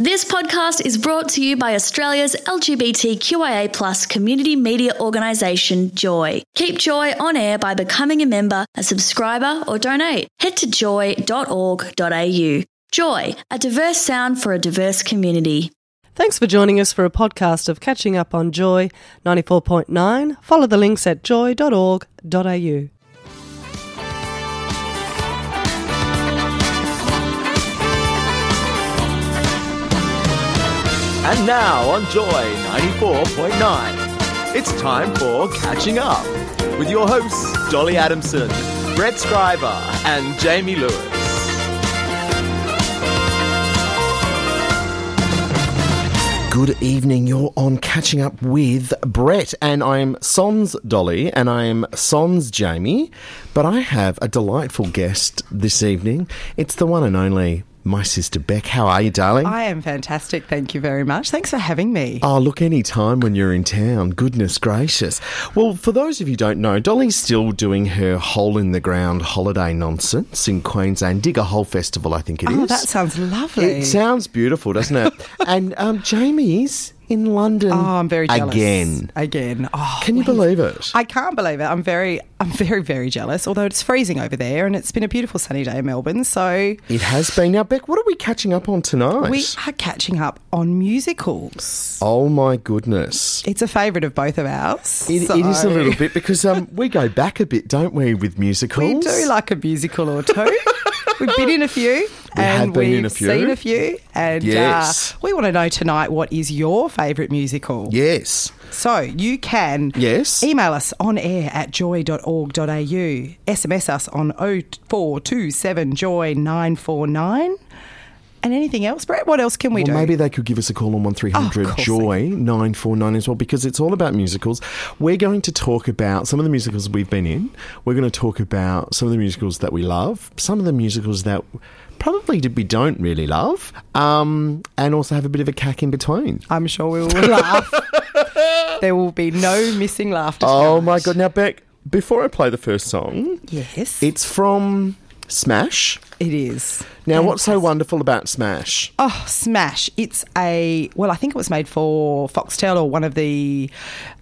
This podcast is brought to you by Australia's LGBTQIA plus community media organisation, Joy. Keep Joy on air by becoming a member, a subscriber, or donate. Head to joy.org.au. Joy, a diverse sound for a diverse community. Thanks for joining us for a podcast of Catching Up on Joy 94.9. Follow the links at joy.org.au. And now on Joy 94.9, it's time for Catching Up with your hosts Dolly Adamson, Brett Scriber, and Jamie Lewis. Good evening. You're on Catching Up with Brett, and I'm Sons Dolly, and I'm Sons Jamie. But I have a delightful guest this evening. It's the one and only my sister Beck. How are you, darling? I am fantastic. Thank you very much. Thanks for having me. Oh, look, any time when you're in town. Goodness gracious. Well, for those of you who don't know, Dolly's still doing her hole in the ground holiday nonsense in Queensland. Dig a Hole Festival, I think it is. Oh, that sounds lovely. It sounds beautiful, doesn't it? and um, Jamie's in London. Oh, I'm very jealous. Again. Again. Oh, Can you we- believe it? I can't believe it. I'm very, I'm very, very jealous. Although it's freezing over there, and it's been a beautiful sunny day in Melbourne. So It has been. Now, Beck, what are we catching up on tonight? we are catching up on musicals. oh, my goodness. It's a favourite of both of ours. It, so it is a little bit because um, we go back a bit, don't we, with musicals? We do like a musical or two. we've been in a few. We and we've a few. seen a few. And Yes. uh, we want to know tonight what is your favourite musical. Yes. So you can Yes. email us on air at joy.org.au, SMS us on 0427 joy 949. And anything else, Brett? What else can we well, do? maybe they could give us a call on one three hundred Oh, Joy nine four nine as well because it's all about musicals. We're going to talk about some of the musicals we've been in. We're going to talk about some of the musicals that we love, some of the musicals that probably we don't really love, um, and also have a bit of a cack in between. I'm sure we will laugh. there will be no missing laughter. Oh tonight. my god! Now, Beck, before I play the first song, Yes, it's from Smash. It is. Now, what's so wonderful about Smash? Oh, Smash. It's a, well, I think it was made for Foxtel or one of the,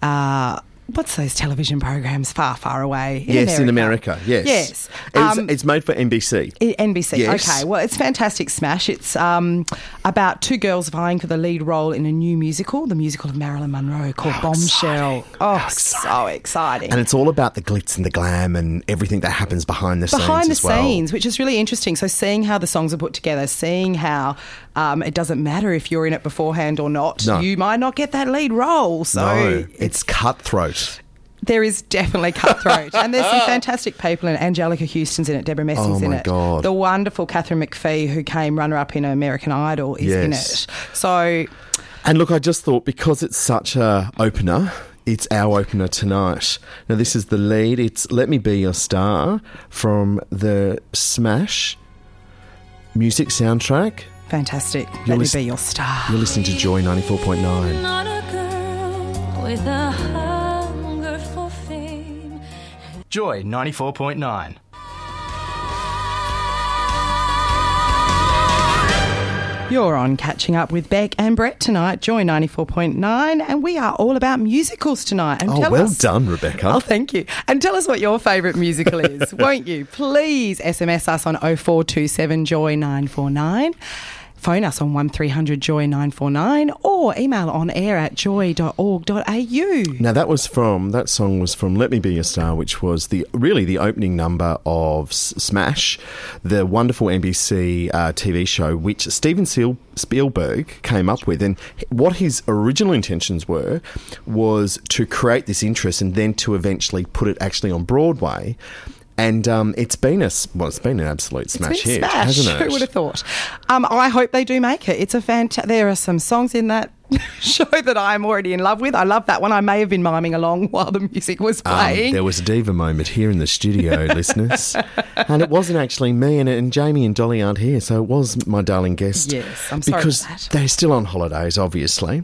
uh, what's those television programs far, far away? yes, in America. Yes, Yes. It's, Um, it's made for NBC. NBC. Yes. Okay, well, it's fantastic smash. It's um, about two girls vying for the lead role in a new musical, the musical of Marilyn Monroe called Bombshell. Oh, so exciting. And it's all about the glitz and the glam and everything that happens behind the Behind scenes the as well. scenes, which is really interesting. So, seeing how the songs are put together, seeing how um, it doesn't matter if you're in it beforehand or not, No. you might not get that lead role. So, No, it's cutthroat. there is definitely cutthroat, and there's some fantastic people in it. Anjelica Huston's in it, Debra Messing's Oh, in it. God. The wonderful Katharine McPhee, who came runner-up in American Idol, is in it. So And look, I just thought because it's such a opener, it's our opener tonight. Now, this is the lead. It's "Let Me Be Your Star" from the Smash music soundtrack. Fantastic. You're Let me be your star. You're listening to Joy ninety four point nine. Not a girl with a hunger for fame. Joy 94.9. You're on catching up with Beck and Brett tonight. Joy ninety four point nine, and we are all about musicals tonight. And Oh, tell well us, done, Rebecca. Oh, thank you. And tell us what your favourite musical is, won't you? Please SMS us on 0427 Joy 949. Phone us on 1300 Joy 949 or email on air at joy.org.au. Now that was from that song was from "Let Me Be Your Star," which was the really the opening number of Smash, the wonderful NBC uh, TV show, which Steven Spielberg came up with, and what his original intentions were was to create this interest and then to eventually put it actually on Broadway. And um, it's been a well, it's been an absolute smash hit, smash. hasn't it? Who would have thought? Um, I hope they do make it. It's a fant- There are some songs in that show that I'm already in love with. I love that one. I may have been miming along while the music was Um, playing. there was a diva moment here in the studio, listeners, and it wasn't actually me. And, and Jamie and Dolly aren't here, so it was my darling guest. Yes, I'm sorry because they're still on holidays, obviously.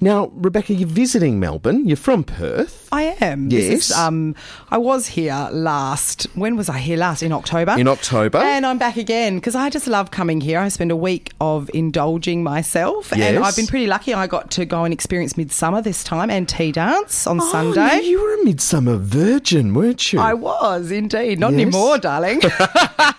Now, Rebecca, you're visiting Melbourne. You're from Perth. I am. This is, Yes. um, I was here last. When was I here last? In October. In October. And I'm back again because I just love coming here. I spend a week of indulging myself, and I've been pretty lucky. I got to go and experience Midsummer this time and tea dance on Oh, Sunday. you were a midsummer virgin, weren't you? I was indeed. Not Yes. anymore, darling.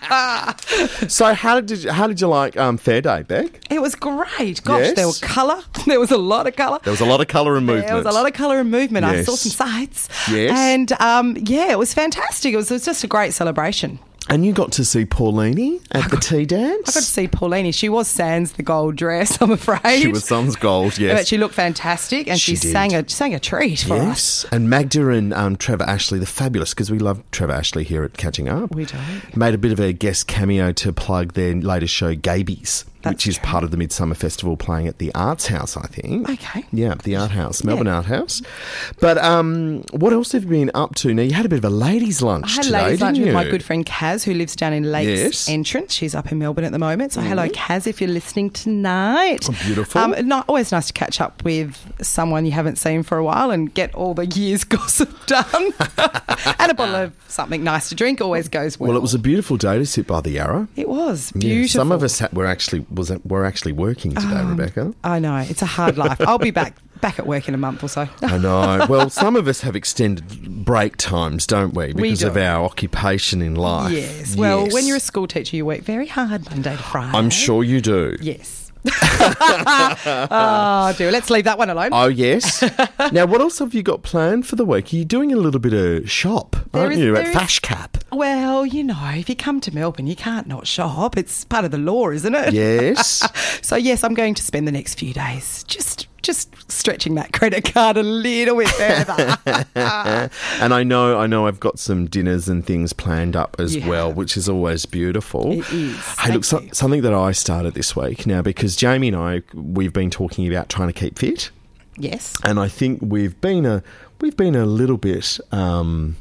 so how did you, how did you like um, Fair Day, Beck? it was great. Gosh, Yes. there was colour. There was a lot of colour. There was a lot of colour and movement. There was a lot of colour and movement. I saw some sights. Yes. And um, yeah, it was fantastic. It was, it was just a great celebration. And you got to see Paulini at the tea dance. I got to see Paulini. She was sans the gold dress, I'm afraid. She was Sun's gold, yes. But she looked fantastic and she, She sang a sang a treat for us. Yes, and Magda and um, Trevor Ashley, the fabulous, because we love Trevor Ashley here at Catching Up. We do. Made a bit of a guest cameo to plug their latest show, Gaybies, That's which is true. part of the Midsummer Festival playing at the Arts House, I think. Okay. Yeah, the Art House, Melbourne Yeah. Art House. But um, what else have you been up to? Now, you had a bit of a ladies' lunch I had today, ladies lunch didn't with my good friend Kaz, who lives down in Lakes Yes. Mm-hmm. Entrance. She's up in Melbourne at the moment. So hello, Kaz, if you're listening tonight. Oh, beautiful. Um, no, always nice to catch up with someone you haven't seen for a while and get all the year's gossip done. and a bottle of something nice to drink always goes well. Well, it was a beautiful day to sit by the Yarra. It was Yeah, beautiful. some of us ha- were actually was were actually working today, um, Rebecca. I know it's a hard life. I'll be back back at work in a month or so. I know. Well, some of us have extended break times, don't we? We Because of our occupation in life. Yes. Well, Yes. when you're a school teacher, you work very hard Monday to Friday. I'm sure you do. Yes. Oh dear. Let's leave that one alone. Oh yes. now, what else have you got planned for the week? Are you doing a little bit of shop, There aren't is- you, at is- Fashcap? Well, you know, if you come to Melbourne, you can't not shop. It's part of the law, isn't it? Yes. So yes, I'm going to spend the next few days just just stretching that credit card a little bit further. and I know, I know, I've got some dinners and things planned up as well, which is always beautiful. It is. Hey, look, so, something that I started this week now because Jamie and I we've been talking about trying to keep fit. yes. and I think we've been a we've been a little bit. Um,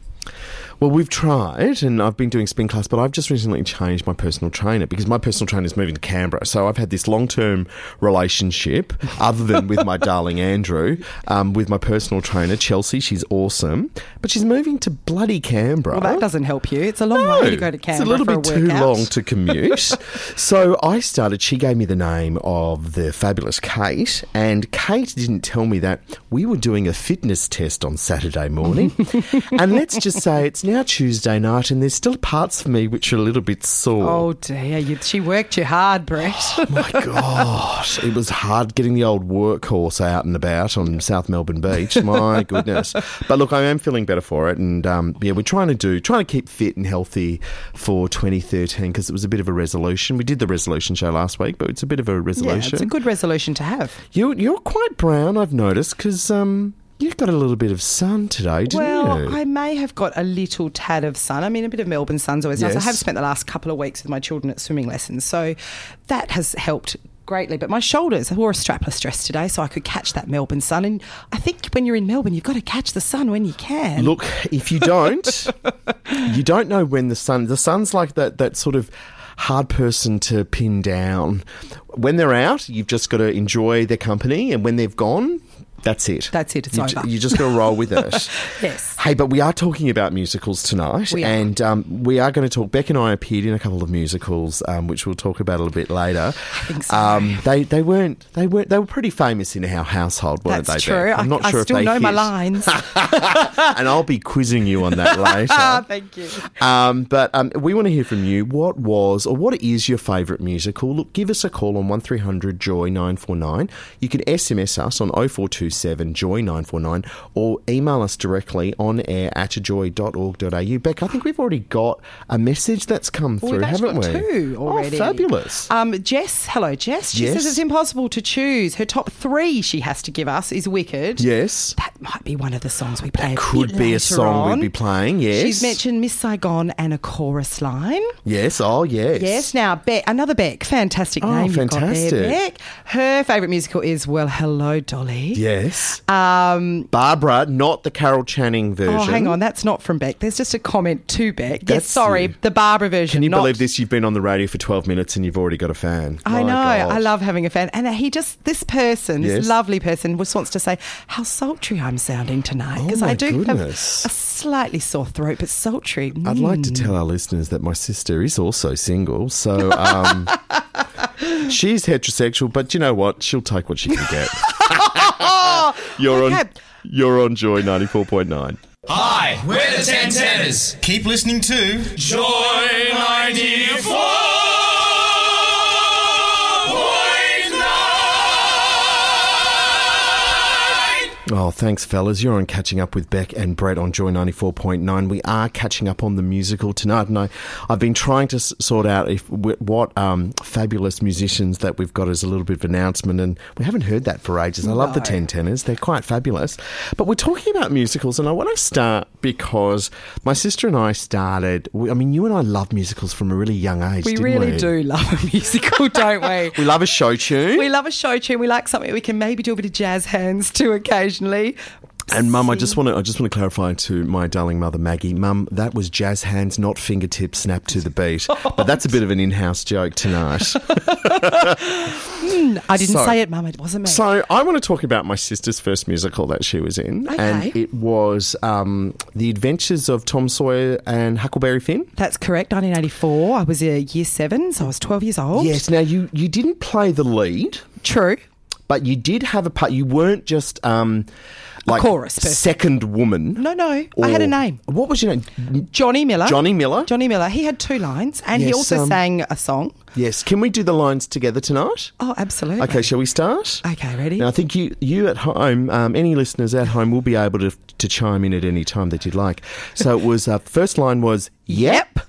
well, we've tried, and I've been doing spin class, but I've just recently changed my personal trainer because my personal trainer is moving to Canberra. So I've had this long term relationship, other than with my darling Andrew, um, with my personal trainer Chelsea. She's awesome, but she's moving to bloody Canberra. Well, that doesn't help you. It's a long way to go to Canberra It's a little bit a too long to commute. so I started, she gave me the name of the fabulous Kate, and Kate didn't tell me that we were doing a fitness test on Saturday morning. and let's just say it's now Tuesday night, and there's still parts of me which are a little bit sore. Oh dear, you, she worked you hard, Brett. my gosh, it was hard getting the old workhorse out and about on South Melbourne Beach. My goodness, but look, I am feeling better for it, and um, yeah, we're trying to do trying to keep fit and healthy for 2013 because it was a bit of a resolution. We did the resolution show last week, but it's a bit of a resolution. yeah, it's a good resolution to have. you you're quite brown, I've noticed, because um, you've got a little bit of sun today, didn't well, you? Well, I may have got a little tad of sun. I mean, a bit of Melbourne sun's always nice. I have spent the last couple of weeks with my children at swimming lessons, so that has helped greatly. But my shoulders, I wore a strapless dress today so I could catch that Melbourne sun. And I think when you're in Melbourne, you've got to catch the sun when you can. Look, if you don't, you don't know when the sun. The sun's like that. That sort of hard person to pin down. When they're out, you've just got to enjoy their company, and when they've gone, that's it. That's it, it's you, ju- over. you just got to roll with it. Yes. Hey, but we are talking about musicals tonight, We are. and um, we are going to talk. Beck and I appeared in a couple of musicals, um, which we'll talk about a little bit later. I think so. Um, they they weren't they weren't they were pretty famous in our household, weren't That's they? true. Beck? I'm not I sure still if they know my lines. and I'll be quizzing you on that later. Ah, thank you. Um, but um, we want to hear from you. What was or what is your favourite musical? Look, give us a call on one 1300 Joy nine four nine. You can SMS us on 0427 0427 Joy 949 or email us directly on air at joy.org.au. Beck, I think we've already got a message that's come through, haven't we? two already. Oh, fabulous. Um, Jess, hello, Jess. She Yes. says it's impossible to choose. Her top three she has to give us is Wicked. yes. That might be one of the songs we play. a Could be a song on. we'd be playing, yes. She's mentioned Miss Saigon and a chorus line. Yes, oh, yes. Yes, now Beck, another Beck, fantastic Oh, name you've got fantastic. there, Beck. Her favourite musical is Well, Hello, Dolly. Yes. Um, Barbara, not the Carol Channing version. oh, hang on, that's not from Beck. There's just a comment to Beck. yes, sorry, you. the Barbara version. Can you not- believe this? You've been on the radio for 12 minutes and you've already got a fan. I My know. God. I love having a fan. And he just, this person, Yes. this lovely person, just wants to say how sultry I'm sounding tonight. Oh, Because my I do goodness. have a slightly sore throat, but sultry. I'd like Mm. to tell our listeners that my sister is also single, so um, she's heterosexual. But you know what? She'll take what she can get. you're Okay. on. You're on Joy ninety four point nine. Hi, we're the Ten Tenors. Keep listening to Joy 94.9. Oh, thanks, fellas. You're on catching up with Beck and Brett on Joy ninety four point nine. We are catching up on the musical tonight, and I, I've been trying to sort out if what um, fabulous musicians that we've got as a little bit of announcement, and we haven't heard that for ages. I love the Ten Tenors; they're quite fabulous. But we're talking about musicals, and I want to start because my sister and I started. we- I mean, you and I love musicals from a really young age. We really we? do love a musical, don't we? We love a show tune. We love a show tune. We like something we can maybe do a bit of jazz hands to occasionally. And mum, I just want to I just want to clarify to my darling mother Maggie, mum, that was jazz hands, not fingertips snapped to the beat. But that's a bit of an in-house joke tonight. I didn't So- say it, Mum. It wasn't me. so I want to talk about my sister's first musical that she was in, and it was um, The Adventures of Tom Sawyer and Huckleberry Finn. That's correct. 1984. I was a year seven, so I was 12 years old. Yes. Now you you didn't play the lead, True. But you did have a part. You weren't just um, like chorus person. second woman. No, no. I had a name. What was your name? Johnny Miller. Johnny Miller. Johnny Miller. He had two lines, and he also um, sang a song. Yes. Can we do the lines together tonight? Oh, absolutely. Okay, shall we start? Okay, ready? Now, I think you, you at home, um, any listeners at home, will be able to to chime in at any time that you'd like. So it was uh, first line was yep,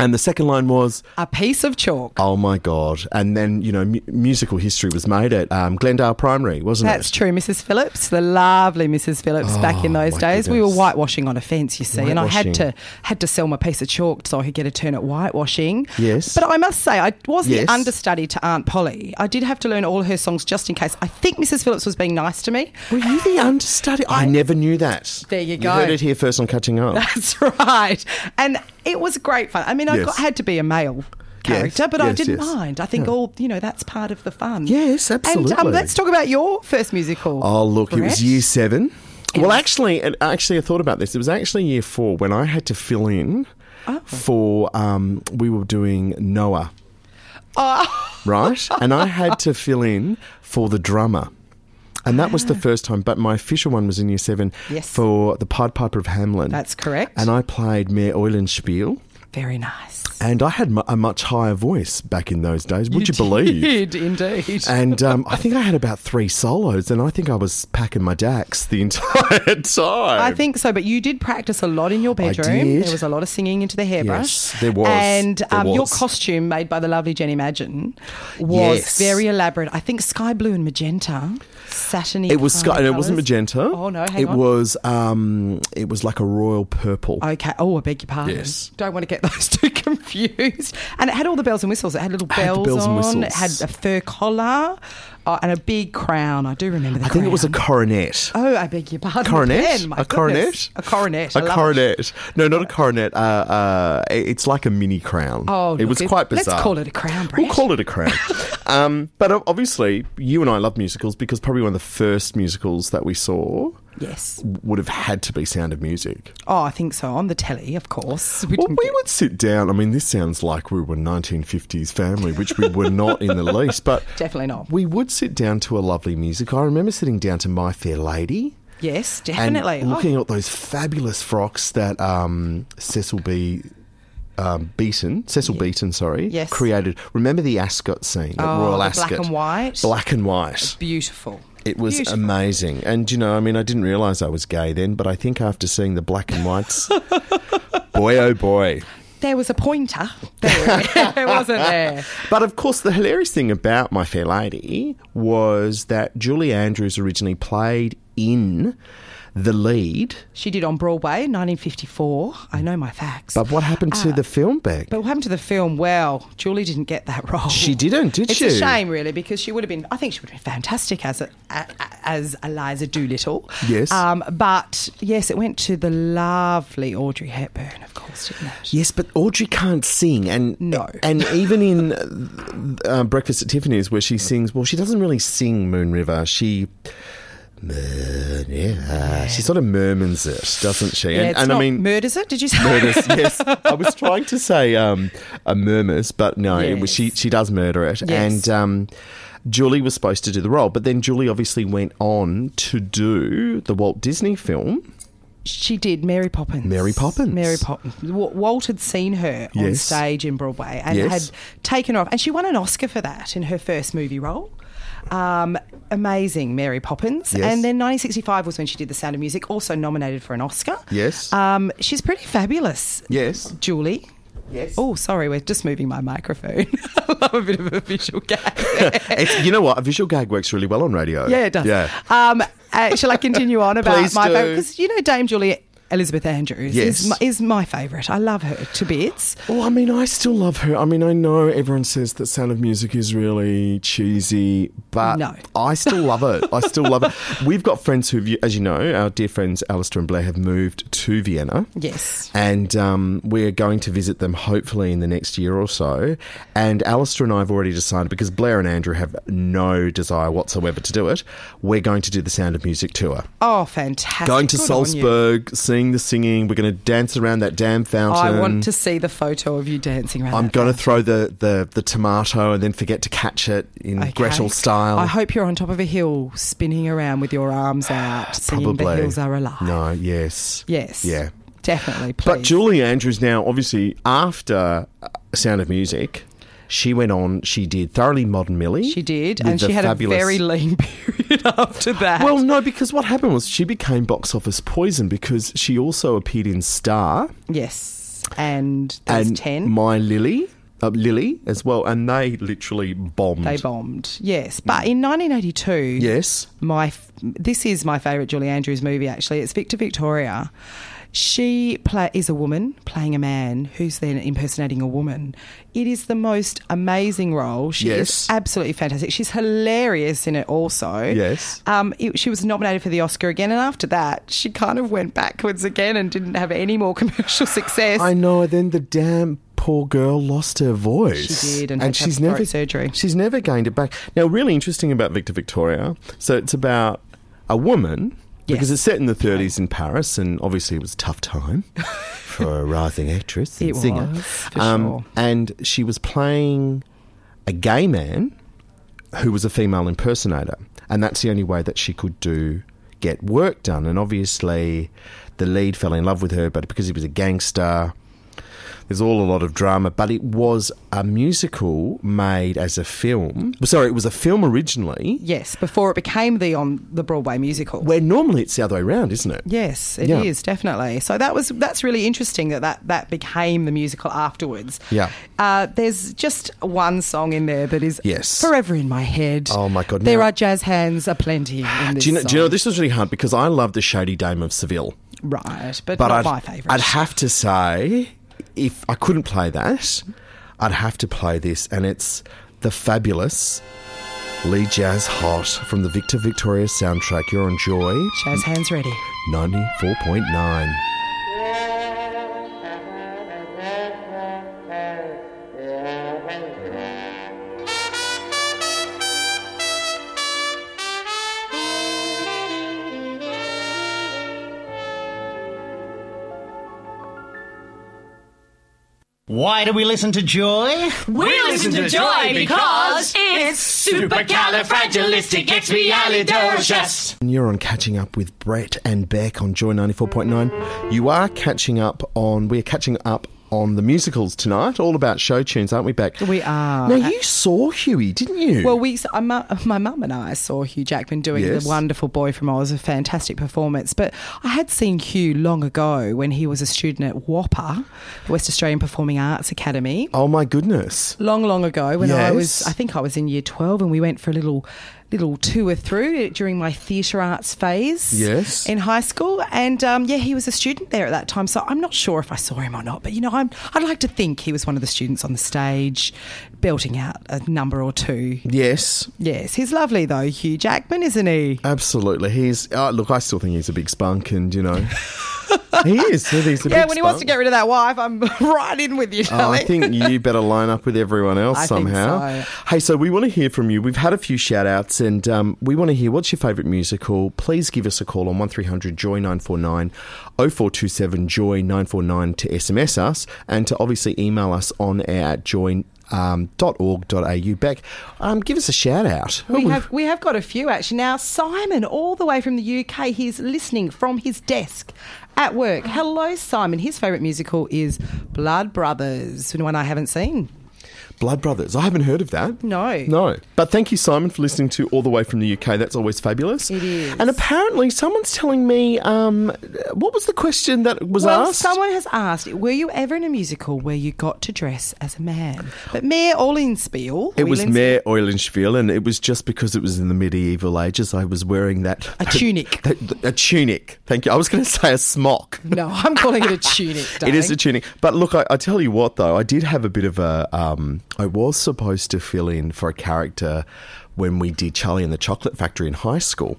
and the second line was A piece of chalk. oh my god, and then you know mu- musical history was made at um, Glendale Primary, wasn't That's it? That's true, Mrs. Phillips, the lovely Mrs. Phillips. back in Oh, those days, we were whitewashing on a fence, you see, and I had to had to sell my piece of chalk so I could get a turn at whitewashing. Yes. but I must say, I wasn't Yes. the understudy to Aunt Polly. I did have to learn all her songs just in case. I think Mrs. Phillips was being nice to me. Were you the understudy? I, never knew that. There you go. You heard it here first on Catching Up. That's right, and it was great fun. I mean, I Yes. got, had to be a male. Character, Yes, but I didn't yes. mind. I think all you know that's part of the fun. Yes, And um, absolutely. let's talk about your first musical. Oh, look, it was year seven. Well, actually, and actually, I thought about this. It was actually year four when I had to fill in Oh. for. Um, we were doing Noah, Oh. right? And I had to fill in for the drummer. And that was the first time, but my official one was in year seven Ah. Yes. for the Pied Piper of Hamelin. That's correct. And I played Mayor Eulenspiel. Very nice. And I had a much higher voice back in those days. Would you, believe? Did indeed. And um, I think I had about three solos, and I think I was packing my dacks the entire time. I think so, but you did practice a lot in your bedroom. There was a lot of singing into the hairbrush. Yes, there was. And There um, your costume, made by the lovely Jenny Magin, was Yes. very elaborate. I think sky blue and magenta, satiny. It was sky, it wasn't magenta. Oh no, hang it on. was um, it was like a royal purple. Okay. Oh, I beg your pardon. Yes. Don't want to get those two confused. And it had all the bells and whistles. It had little had bells, bells and on. It had a fur collar uh, and a big crown. I do remember the I think it was a coronet. Oh, I beg your pardon. A coronet? again, a coronet? A coronet. A love it. coronet. No, not a coronet. Uh, uh, it's like a mini crown. Oh, it look, was it- quite let's bizarre. call it a crown, We'll call it a crown. um, but obviously, you and I love musicals because probably one of the first musicals that we saw Yes. would have had to be Sound of Music. Oh, I think so. On the telly, of course. We Well, we get- would sit down. I mean, this sounds like we were 1950s family, which we were not in the least. But Definitely not. We would sit down to a lovely music. I remember sitting down to My Fair Lady. Yes, definitely. Oh, looking at those fabulous frocks that um, Cecil B. Um, Beaton, Cecil Beaton, sorry, Yes. created. Remember the Ascot scene at Oh, Royal Ascot, black and white? black and white. beautiful. It was Beautiful. amazing. And, you know, I mean, I didn't realise I was gay then, but I think after seeing the black and whites, boy, oh boy. There was a pointer. There wasn't there. But of course, the hilarious thing about My Fair Lady was that Julie Andrews originally played in the lead. She did on Broadway in 1954. I know my facts. But what happened to Ah. the film, Beck? But what happened to the film? Well, Julie didn't get that role. She didn't, did it's she? It's a shame, really, because she would have been. I think she would have been fantastic as a, as Eliza Doolittle. Yes. Um, but yes, it went to the lovely Audrey Hepburn, of course, didn't it? Yes, but Audrey can't sing, and No. and even in uh, Breakfast at Tiffany's, where she sings, well, she doesn't really sing Moon River. She, River. she sort of murmurs it, doesn't she? Yeah, and it's and not I mean, murders it. Did you say? murders. yes, I was trying to say um, a murmurs, but no, it was, she she does murder it, Yes. and. Um, Julie was supposed to do the role, but then Julie obviously went on to do the Walt Disney film. She did Mary Poppins. Mary Poppins. Mary Poppins. Walt had seen her on Yes. stage in Broadway and Yes. had taken her off, and she won an Oscar for that in her first movie role. Um, amazing, Mary Poppins. Yes. And then 1965 was when she did The Sound of Music, also nominated for an Oscar. Yes. Um, she's pretty fabulous. Yes. Julie. Yes. Oh, sorry, we're just moving my microphone. I love a bit of a visual gag. You know what? A visual gag works really well on radio. Yeah, it does. Yeah. Um, uh, shall I continue on about Please my do. Because you know Dame Julie Elizabeth Andrews Yes. is, my, is my favourite. I love her to bits. Well, I mean, I still love her. I mean, I know everyone says that Sound of Music is really cheesy, but No. I still love it. I still love it. We've got friends who, as you know, our dear friends Alistair and Blair have moved to Vienna. Yes. And um, we're going to visit them hopefully in the next year or so. And Alistair and I have already decided, because Blair and Andrew have no desire whatsoever to do it, we're going to do the Sound of Music tour. Oh, fantastic. Going to Good. Salzburg, seeing the singing. We're going to dance around that damn fountain. I want to see the photo of you dancing around. I'm going to throw the, the, the tomato and then forget to catch it in Okay. Gretel style. I hope you're on top of a hill, spinning around with your arms out, singing Probably. "The Hills Are Alive." No, yes. Yes. Yeah. Definitely. Please. But Julie Andrews now, obviously, after Sound of Music, she went on, she did Thoroughly Modern Millie. She did, and she had fabulous- a very lean period after that. Well, no, because what happened was she became box office poison because she also appeared in Star yes, and and ten. My Lily, uh, Lily as well, and they literally bombed. They bombed. Yes, but in 1982, Yes. my f- this is my favourite Julie Andrews movie. Actually, it's Victor Victoria. She play, is a woman playing a man who's then impersonating a woman. It is the most amazing role. She Yes. is absolutely fantastic. She's hilarious in it also. Yes. Um, it, she was nominated for the Oscar again, and after that, she kind of went backwards again and didn't have any more commercial success. I know. Then the damn poor girl lost her voice. She did, and have she's never surgery. She's never gained it back. Now, really interesting about Victor Victoria. So it's about a woman because it's set in the 30s in Paris, and obviously it was a tough time for a rising actress and It singer. was, for Um, sure. And she was playing a gay man who was a female impersonator, and that's the only way that she could do get work done. And obviously, the lead fell in love with her, but because he was a gangster, there's all a lot of drama. But it was a musical made as a film. Sorry, it was a film originally. yes, before it became the on the Broadway musical. Where normally it's the other way around, isn't it? Yes, it is Yeah. definitely. So that was that's really interesting that that, that became the musical afterwards. Yeah. Uh, there's just one song in there that is Yes. forever in my head. Oh, my God, There are jazz hands aplenty in this Do you, know, do you know this was really hard because I love the Shady Dame of Seville. right? But, but my favourite. I'd have to say, if I couldn't play that, I'd have to play this, and it's the fabulous Le Jazz Hot from the Victor Victoria soundtrack. You're on Joy jazz hands ready. 94.9. Why do we listen to Joy? We listen to Joy because it's supercalifragilisticexpialidocious. And You're on catching up with Brett and Beck on Joy 94.9. You are catching up on, we're catching up on the musicals tonight. All about show tunes, aren't we, Beck? We are. Now, you saw Huey, didn't you? Well, we, uh, my, my mum and I saw Hugh Jackman doing Yes. the wonderful Boy from Oz, a fantastic performance. But I had seen Hugh long ago when he was a student at WAAPA, West Australian Performing Arts Academy. oh, my goodness. long, long ago when I was, I think I was in year 12 and we went for a little little tour through during my theatre arts phase Yes. in high school. And um, yeah he was a student there at that time. So I'm not sure if I saw him or not but you know I'm, I'd like to think he was one of the students on the stage belting out a number or two Yes, yes he's lovely though Hugh Jackman isn't he absolutely. He's uh, look. I still think he's a big spunk, and you know, he is. He's a yeah big when he wants to get rid of that wife I'm right in with you Oh, I think you better line up with everyone else I think somehow. so. Hey, so we want to hear from you. We've had a few shout outs and um, we want to hear what's your favourite musical. Please give us a call on 1300 Joy 949 0427 Joy 949 to SMS us and to obviously email us on air at joy. Um, .org.au. Beck, um, give us a shout out. We have we have got a few actually. Now Simon, all the way from the UK, he's listening from his desk at work. Hello, Simon. His favourite musical is Blood Brothers, one I haven't seen. Blood Brothers. I haven't heard of that. No. No. But thank you, Simon, for listening to All the Way from the UK. That's always fabulous. It is. And apparently, someone's telling me um, what was the question that was well, asked? someone has asked, were you ever in a musical where you got to dress as a man? But Mayor Olenspiel. It was Mayor Eulenspiel, and it was just because it was in the medieval ages. I was wearing that A tunic. that- a tunic. Thank you. I was going to say a smock. No, I'm calling it a tunic. It is a tunic. But look, I, I tell you what, though, I did have a bit of a. Um, I was supposed to fill in for a character when we did Charlie and the Chocolate Factory in high school.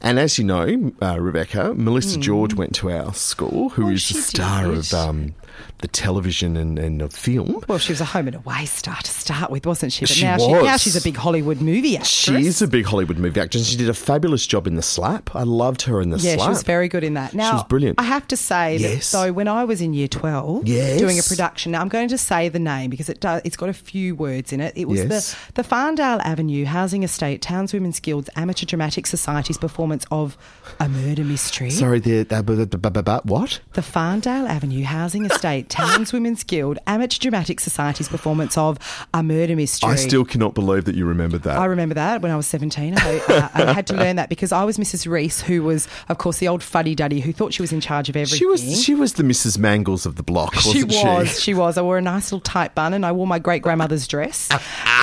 And as you know, uh, Rebecca, Melissa George went to our school, who Oh, is the star did. of um, the television and, and of film. Well, she was a home and away star to start with, wasn't she? But She now, was. She, now she's a big Hollywood movie actress. She is a big Hollywood movie actress. She did a fabulous job in The Slap. I loved her in The Yeah, Slap. she was very good in that. Now, was brilliant. I have to say Yes. that though, when I was in year twelve, Yes. doing a production, now I'm going to say the name because it does. It's got a few words in it. It was Yes. the the Farndale Avenue Housing Estate Townswomen's Guild's Amateur Dramatic Society's performance of a murder mystery. Sorry, the, the, the, the, the, the what? The Farndale Avenue Housing Estate Townswomen's Guild Amateur Dramatic Society's performance of a murder mystery. I still cannot believe that you remembered that. I remember that when I was 17. I, uh, I had to learn that because I was Mrs. Reese, who was, of course, the old fuddy duddy who thought she was in charge of everything. she was she was the Mrs. Mangles of the block, She wasn't she? was. She was. I wore a nice little tight bun and I wore my great grandmother's dress.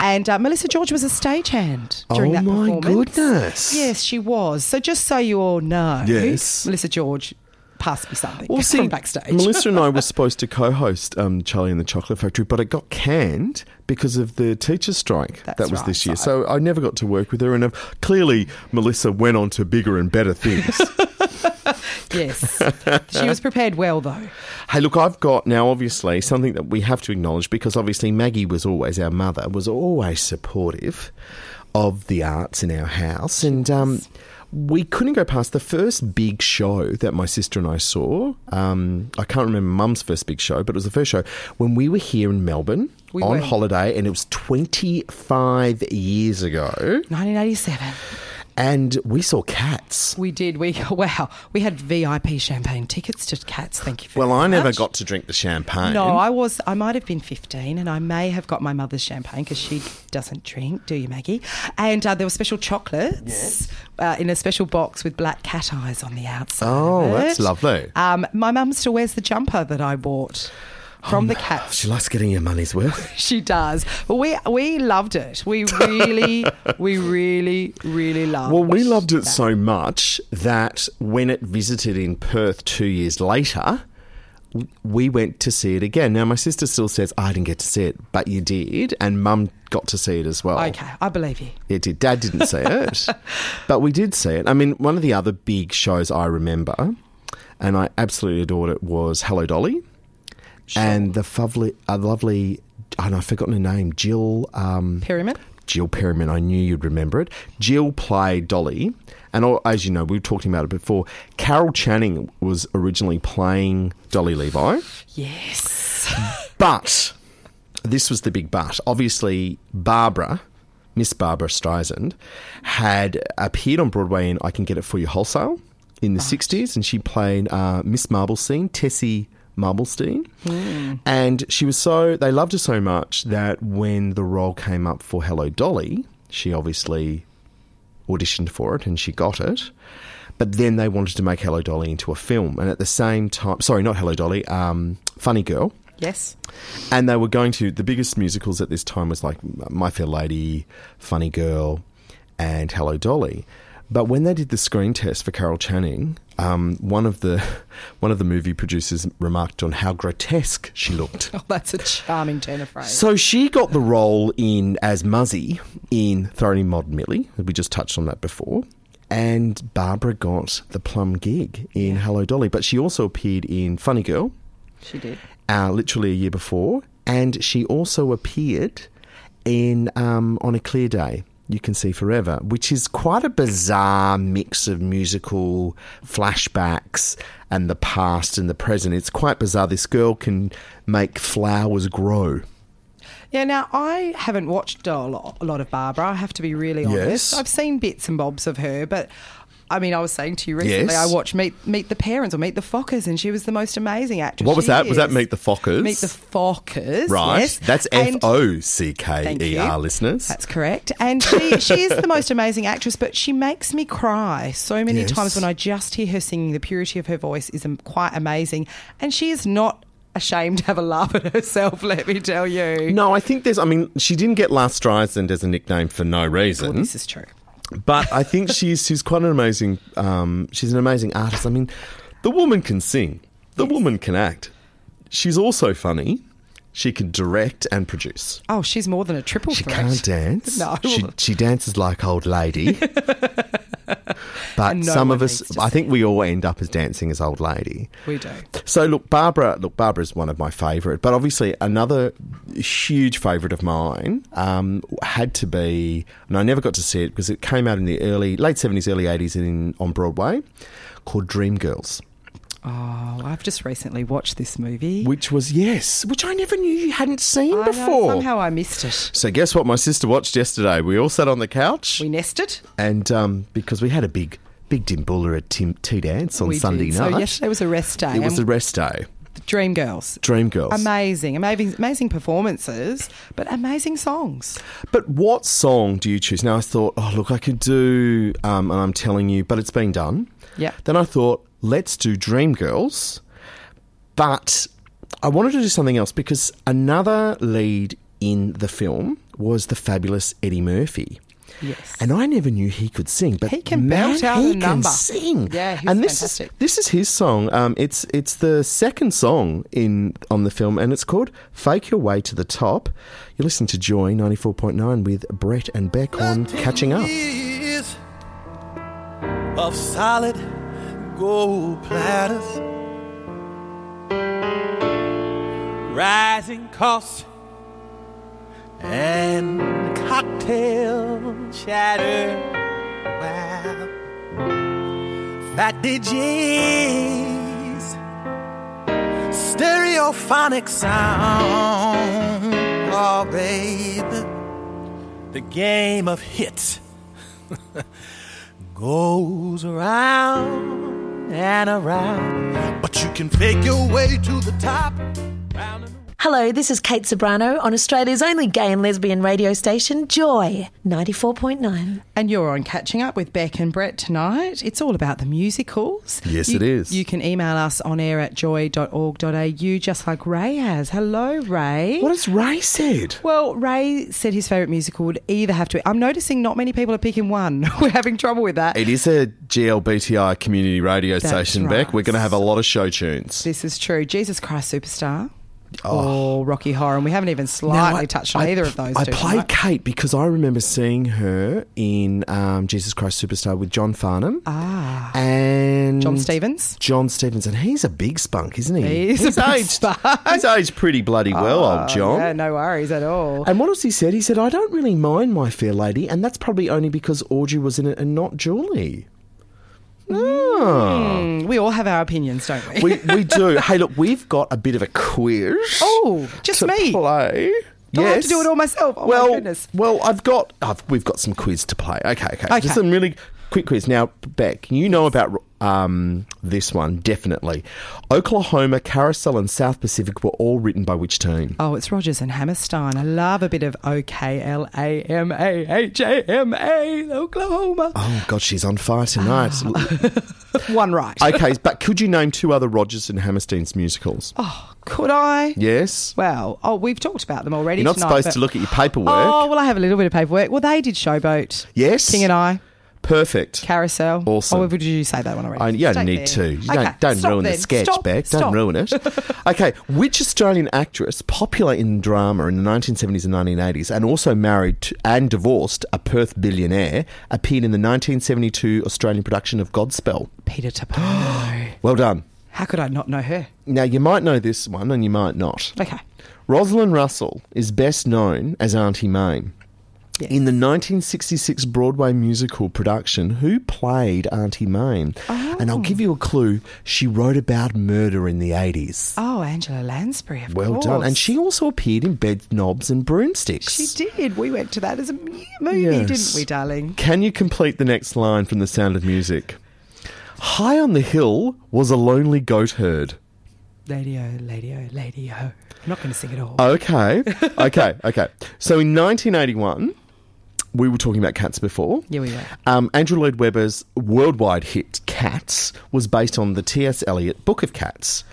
and uh, Melissa George was a stagehand during Oh that my performance. goodness. Yes, she was. So just so you all know, Yes. Melissa George passed me something Well, see, from backstage. Melissa and I were supposed to co-host um, Charlie and the Chocolate Factory, but it got canned because of the teachers' strike That's that was right, this year. so- So I never got to work with her, and uh, clearly Melissa went on to bigger and better things. yes. She was prepared well, though. Hey, look, I've got now obviously something that we have to acknowledge because obviously Maggie was always our mother, was always supportive of the arts in our house, and um, we couldn't go past the first big show that my sister and I saw. Um, I can't remember Mum's first big show, but it was the first show when we were here in Melbourne We on were. holiday, and it was twenty five years ago, 1987. And we saw Cats. We did. We wow. We had VIP champagne tickets to Cats. Thank you. Well, I never got to drink the champagne. No, I was. I might have been fifteen, and I may have got my mother's champagne because she doesn't drink. Do you, Maggie? And uh, there were special chocolates uh, in a special box with black cat eyes on the outside. Oh, that's lovely. Um, my mum still wears the jumper that I bought. From um, the cats, oh, She likes getting your money's worth. she does. But we we loved it. We really, we really, really loved. Well, we loved it that. so much that when it visited in Perth two years later, we went to see it again. Now, my sister still says, I didn't get to see it, but you did, and mum got to see it as well. Okay, I believe you. It did. Dad didn't see it, but we did see it. I mean, one of the other big shows I remember, and I absolutely adored it, was Hello Dolly. And the lovely, uh, lovely, no, I've forgotten her name, Jill. Um, Pyramid. Jill Perryman. I knew you'd remember it. Jill played Dolly, and as you know, we were talking about it before. Carol Channing was originally playing Dolly Levi, Yes. but this was the big but. Obviously, Barbara, Miss Barbra Streisand, had appeared on Broadway in I Can Get It For You Wholesale in the 60s, and she played uh, Miss Marmelstein, Tessie Marmelstein. And she was so, they loved her so much that when the role came up for Hello Dolly, she obviously auditioned for it and she got it. But then they wanted to make Hello Dolly into a film. And at the same time, sorry, not Hello Dolly, um, Funny Girl. Yes. And they were going to, the biggest musicals at this time was like My Fair Lady, Funny Girl, and Hello Dolly. But when they did the screen test for Carol Channing, um, one of the one of the movie producers remarked on how grotesque she looked. Oh, that's a charming turn of phrase. So she got the role in as Muzzy in Thoroughly Modern Millie. We just touched on that before. And Barbara got the plum gig in Hello Dolly, but she also appeared in Funny Girl, she did. uh, literally a year before, and she also appeared in um, On a Clear Day. You can see forever, which is quite a bizarre mix of musical flashbacks and the past and the present. It's quite bizarre. This girl can make flowers grow. Yeah, now I haven't watched a lot, a lot of Barbara. I have to be really honest. Yes. I've seen bits and bobs of her, but I mean, I was saying to you recently, Yes. I watched Meet Meet the Parents or Meet the Fockers, and she was the most amazing actress. What was she that? Was that Meet the Fockers? Meet the Fockers, Right. yes. That's F O C K E. R, listeners. That's correct. And she, she is the most amazing actress, but she makes me cry so many Yes. times when I just hear her singing. The purity of her voice is quite amazing. And she is not ashamed to have a laugh at herself, let me tell you. no, I think there's. I mean, she didn't get Last Streisand as a nickname for no Well, reason. this is true. But I think she's she's quite an amazing. Um, she's an amazing artist. I mean, the woman can sing. The woman can act. She's also funny. She can direct and produce. Oh, she's more than a triple threat. She threat. can't dance. No. She, she dances like old lady. but And no some one of us, to I think we all end up as dancing as old lady. We do. So look, Barbara. Look, Barbara is one of my favourite, but obviously another huge favourite of mine um, had to be, and I never got to see it because it came out in the early, late seventies, early eighties, in on Broadway, called Dreamgirls, Oh, I've just recently watched this movie. which was yes, which I never knew you hadn't seen I know, before. somehow I missed it. So guess what? My sister watched yesterday. We all sat on the couch, We nested. and um, because we had a big, big dimbula at Tim Tea Dance on we Sunday did. night. So yesterday was a rest day. it was a rest day. Dream Girls. Dream Girls. Amazing, amazing, amazing performances, but amazing songs. But what song do you choose? Now I thought, oh look, I could do, um, and I'm telling you, but it's been done. Yeah. Then I thought, let's do Dreamgirls, but I wanted to do something else because another lead in the film was the fabulous Eddie Murphy. Yes. And I never knew he could sing, but He can man, belt out he a number. can sing. Yeah, he's and this fantastic. is this is his song. Um, it's it's the second song in on the film, and it's called "Fake Your Way to the Top." You're listening to Joy ninety four point nine with Brett and Beck on catching up. Years of solid gold platters, rising costs, and cocktail chatter. Wow. Fat DJs, stereophonic sound. Oh, baby, the game of hits goes around and around. But you can fake your way to the top. Round and Hello, this is Kate Ceberano on Australia's only gay and lesbian radio station, Joy 94.9. And you're on catching up with Beck and Brett tonight. It's all about the musicals. Yes, You- it is. You can email us on air at joy.org.au, just like Ray has. Hello, Ray. What has Ray said? Well, Ray said his favourite musical would either have to. I'm noticing not many people are picking one. We're having trouble with that. It is a GLBTI community radio That's station, Beck. We're going to have a lot of show tunes. This is true. Jesus Christ Superstar. Or Rocky Horror, and we haven't even slightly I- touched on I- either of those. I two played tonight. Kate because I remember seeing her in um, Jesus Christ Superstar with John Farnham. Ah. And Jon Stevens. Jon Stevens, and he's a big spunk, isn't he? He's a big aged, spunk. He's aged pretty bloody well, Oh, old John. Yeah, no worries at all. And what else he said? He said, I don't really mind My Fair Lady, and that's probably only because Audrey was in it and not Julie. Mm, we all have our opinions, don't we? We, we do. hey, look, we've got a bit of a quiz. Oh, just to me. play. Do I have to do it all myself? Oh, my well, goodness. well, I've got. I've, we've got some quiz to play. Okay, okay. Okay. Just some really quick quiz. Now, Beck, you know about um, this one, definitely. Oklahoma, Carousel, and South Pacific were all written by which team? Oh, it's Rodgers and Hammerstein. I love a bit of O K L A M A H A M A, Oklahoma. Oh, God, she's on fire tonight. One right. okay, but could you name two other Rodgers and Hammerstein's musicals? oh, could I? Yes. Well, oh, we've talked about them already. You're not tonight, supposed but- to look at your paperwork. Oh, well, I have a little bit of paperwork. Well, they did Showboat. yes. King and I, Perfect. Carousel. Awesome. Oh, did you say that one already? I, you don't Stay need there. to. You Okay, don't don't ruin the sketch, Stop, Beck. Don't ruin it. okay, which Australian actress, popular in drama in the 1970s and 1980s, and also married to, and divorced a Perth billionaire, appeared in the 1972 Australian production of Godspell? Peta Toppano. Well done. How could I not know her? Now, you might know this one and you might not. Okay. Rosalind Russell is best known as Auntie Mame. Yes. In the 1966 Broadway musical production, who played Auntie Mame? And I'll give oh. you a clue. She wrote about murder in the 80s. Oh, Angela Lansbury, of well course. Well done. And she also appeared in Bed Knobs and Broomsticks. She did. We went to that as a movie, Yes. didn't we, darling? Can you complete the next line from The Sound of Music? High on the hill was a lonely goat herd. Lady-o, lady-o, lady-o. I'm not going to sing it all. Okay, okay, okay. So in 1981, we were talking about cats before. Yeah, we were. Um, Andrew Lloyd Webber's worldwide hit "Cats" was based on the T.S. Eliot Book of Cats.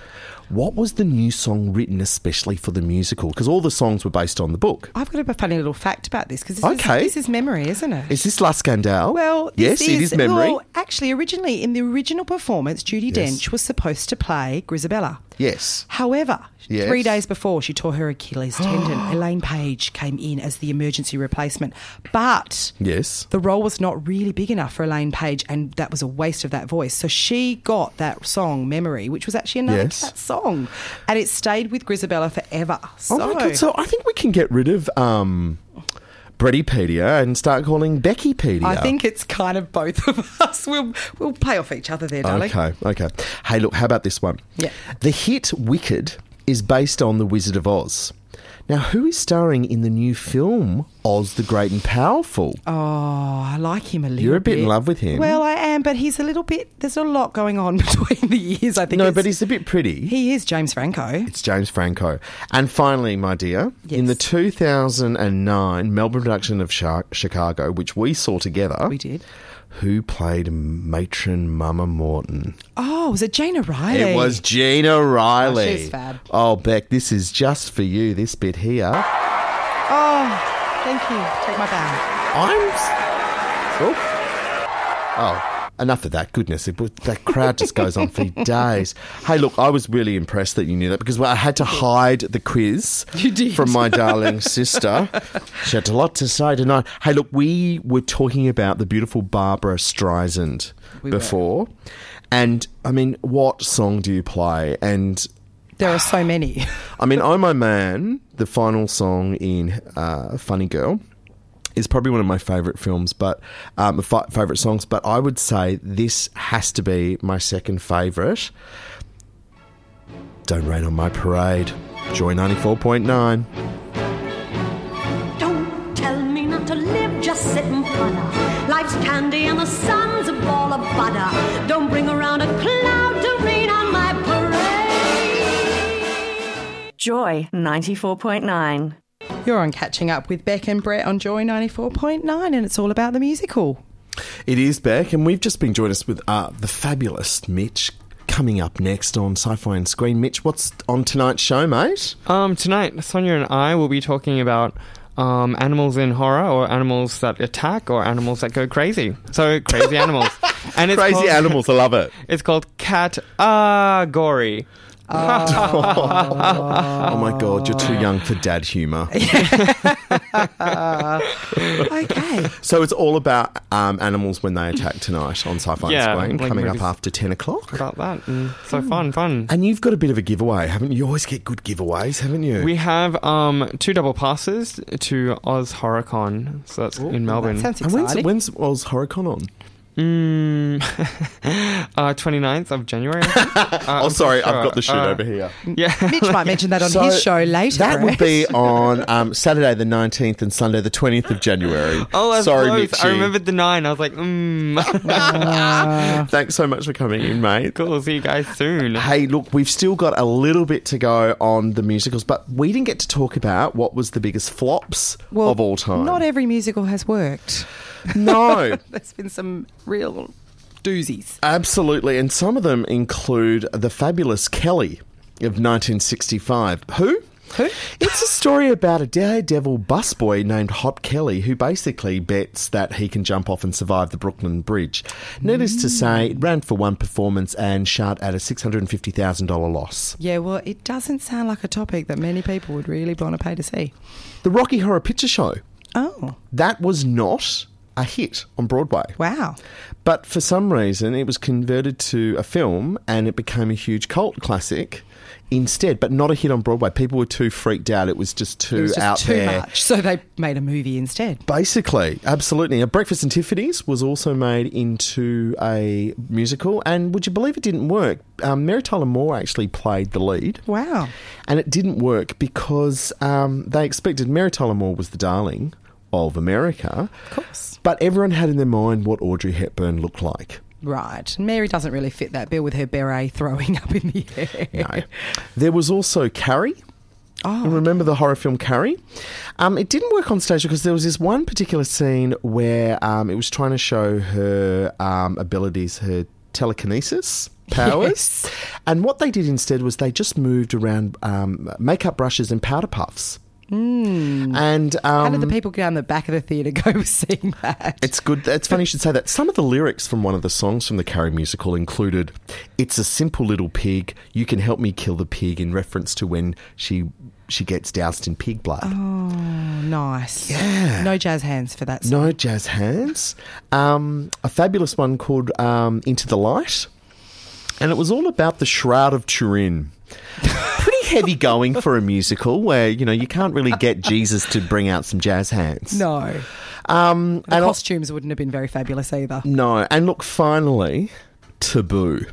What was the new song written especially for the musical? Because all the songs were based on the book. I've got a funny little fact about this because this, Okay. is, this is memory, isn't it? Is this La Scandale? Well, yes, this it is memory. Well, actually, originally in the original performance, Judi Yes. Dench was supposed to play Grizabella. Yes. However, Yes. three days before she tore her Achilles tendon, Elaine Paige came in as the emergency replacement. But Yes. the role was not really big enough for Elaine Paige, and that was a waste of that voice. So she got that song, Memory, which was actually another Yes. cat song, and it stayed with Grizabella forever. So, oh my god! So I think we can get rid of um, Breddypedia and start calling Beckypedia. I think it's kind of both of us. We'll we'll play off each other there, darling. Okay, okay. Hey, look, how about this one? Yeah. The hit Wicked is based on The Wizard of Oz. Now, who is starring in the new film Oz the Great and Powerful? Oh, I like him a little. You're a bit in love with him. Well, I am, but he's a little bit. There's a lot going on between the years. I think. no, but he's a bit pretty. he is James Franco. It's James Franco. And finally, my dear, in the 2009 Melbourne production of Chicago, which we saw together, We did. Who played matron Mama Morton? Oh, was it Gina Riley? It was Gina Riley. Oh, she's fab. Oh, Beck, this is just for you, this bit here. Oh, thank you. Take my bow. I'm. Oh. Oh, enough of that. Goodness, it, that crowd just goes on for days. Hey, look, I was really impressed that you knew that because I had to hide the quiz from my darling sister. She had a lot to say tonight. Hey, look, we were talking about the beautiful Barbra Streisand We were. before. And I mean, what song do you play? And There are so many. I mean, Oh My Man, the final song in uh, Funny Girl, is probably one of my favourite films, but um, fi- favourite songs. But I would say this has to be my second favourite. Don't rain on my parade. Joy ninety four point nine. Don't tell me not to live, just sit and putter. Life's candy and the sun's a ball of butter. Don't bring around a cloud to rain on my parade. Joy 94.9. You're on catching up with Beck and Brett on Joy 94.9, and it's all about the musical. It is Beck, and we've just been joined us with uh, the fabulous Mitch. Coming up next on Sci-Fi and Screen, Mitch, what's on tonight's show, mate? Um, tonight, Sonia and I will be talking about um, animals in horror, or animals that attack, or animals that go crazy. So crazy animals, and it's Crazy called, animals, I love it. It's called cat gory. Oh my god, you're too young for dad humour. Okay. So it's all about um, animals when they attack tonight on Sci-Fi Yeah, and Screen, like coming up after ten o'clock. About that, and so fun, fun. And you've got a bit of a giveaway, haven't you? You always get good giveaways, haven't you? We have um, two double passes to Oz HorrorCon, so that's in Melbourne. That sounds and when's, exciting. when's Oz HorrorCon on? Mm, uh, 29th of January. Uh, Oh, sorry, pretty I've got the shoot. Uh, over here. Yeah. Mitch might mention that on So his show later. That would be on um, Saturday the 19th and Sunday the 20th of January. Oh, that's sorry, close. I remembered the nine. I was like, mm. Thanks so much for coming in, mate. cool. See you guys soon. Hey, look, we've still got a little bit to go on the musicals, but we didn't get to talk about what was the biggest flops Well, of all time. Not every musical has worked. No, There's been some real doozies. absolutely. And some of them include The Fabulous Kelly of 1965. Who? Who? It's a story about a daredevil busboy named Hot Kelly who basically bets that he can jump off and survive the Brooklyn Bridge. Needless to say, it ran for one performance and shot at a $650,000 loss. Yeah, well, it doesn't sound like a topic that many people would really want to pay to see. The Rocky Horror Picture Show. Oh, That was not a hit on Broadway. wow. But for some reason, it was converted to a film and it became a huge cult classic instead, but not a hit on Broadway. People were too freaked out. It was just too It was just out too there. much. So they made a movie instead. Basically, absolutely. A Breakfast at Tiffany's was also made into a musical, and would you believe it didn't work? Um, Mary Tyler Moore actually played the lead, Wow. and it didn't work because um, they expected Mary Tyler Moore was the darling of America, Of course. but everyone had in their mind what Audrey Hepburn looked like. Right. Mary doesn't really fit that bill with her beret throwing up in the air. No. There was also Carrie. Oh, Remember the horror film Carrie? Um, it didn't work on stage because there was this one particular scene where um, it was trying to show her um, abilities, her telekinesis powers. Yes. And what they did instead was they just moved around um, makeup brushes and powder puffs. And um, How did the people down the back of the theatre go seeing that? It's good. It's funny you should say that. Some of the lyrics from one of the songs from the Carrie musical included, "It's a simple little pig. You can help me kill the pig," in reference to when she she gets doused in pig blood. Oh, nice. Yeah. No jazz hands for that. song. No jazz hands. Um, a fabulous one called um, "Into the Light," and it was all about the Shroud of Turin. Pretty heavy going for a musical where you know you can't really get Jesus to bring out some jazz hands. No. Um, The and costumes wouldn't have been very fabulous either. No, and look, finally, Taboo.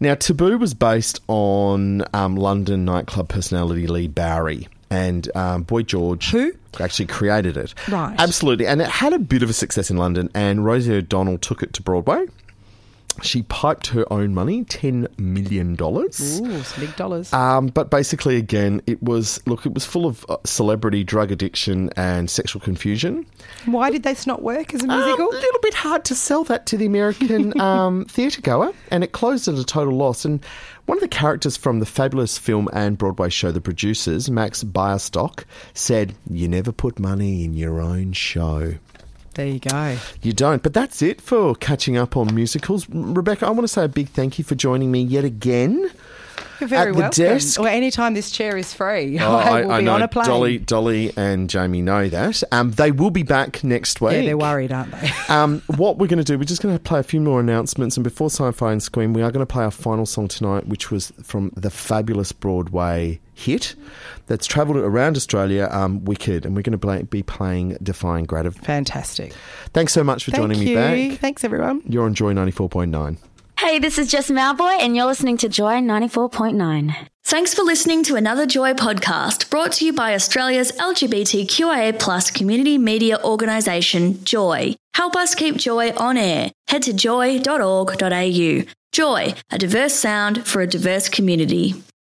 Now, Taboo was based on um, London nightclub personality Leigh Bowery, and um, Boy George Who? actually created it. Right. Absolutely, and it had a bit of a success in London, and Rosie O'Donnell took it to Broadway. She piped her own money, ten million dollars. Ooh, some big dollars. Um, but basically, again, it was look, it was full of uh, celebrity, drug addiction, and sexual confusion. Why did this not work as a Um, musical? a little bit hard to sell that to the American um, theatre goer, and it closed at a total loss. And one of the characters from the fabulous film and Broadway show, The Producers, Max Bialystock, said, "You never put money in your own show." There you go. You don't. But that's it for catching up on musicals. Rebecca, I want to say a big thank you for joining me yet again. You're very At the welcome. desk- Or anytime this chair is free, Oh, I will be know on a plane. Dolly, Dolly, and Jamie know that. Um, they will be back next week. yeah, they're worried, aren't they? Um, what we're going to do, we're just going to play a few more announcements. And before Sci Fi and Scream, we are going to play our final song tonight, which was from the fabulous Broadway hit that's travelled around Australia, um, Wicked. And we're going to play, be playing Defying Gravity. Fantastic. Thanks so much for Thank joining you. me back. Thanks, everyone. You're on Joy 94.9. Hey, this is Jess Mauboy, and you're listening to Joy 94.9. Thanks for listening to another Joy podcast brought to you by Australia's LGBTQIA plus community media organisation, Joy. Help us keep Joy on air. Head to joy.org.au. Joy, a diverse sound for a diverse community.